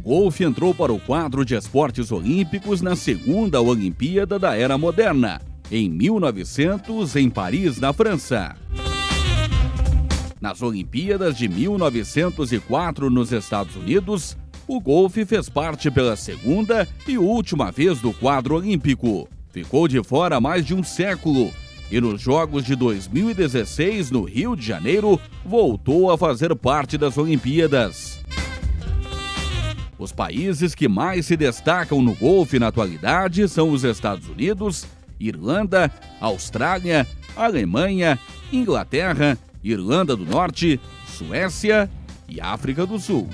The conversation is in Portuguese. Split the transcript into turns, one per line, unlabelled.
golfe entrou para o quadro de esportes olímpicos na segunda Olimpíada da Era Moderna, em 1900, em Paris, na França. Nas Olimpíadas de 1904 nos Estados Unidos, o golfe fez parte pela segunda e última vez do quadro olímpico. Ficou de fora mais de um século e nos Jogos de 2016 no Rio de Janeiro voltou a fazer parte das Olimpíadas. Os países que mais se destacam no golfe na atualidade são os Estados Unidos, Irlanda, Austrália, Alemanha, Inglaterra, Irlanda do Norte, Suécia e África do Sul.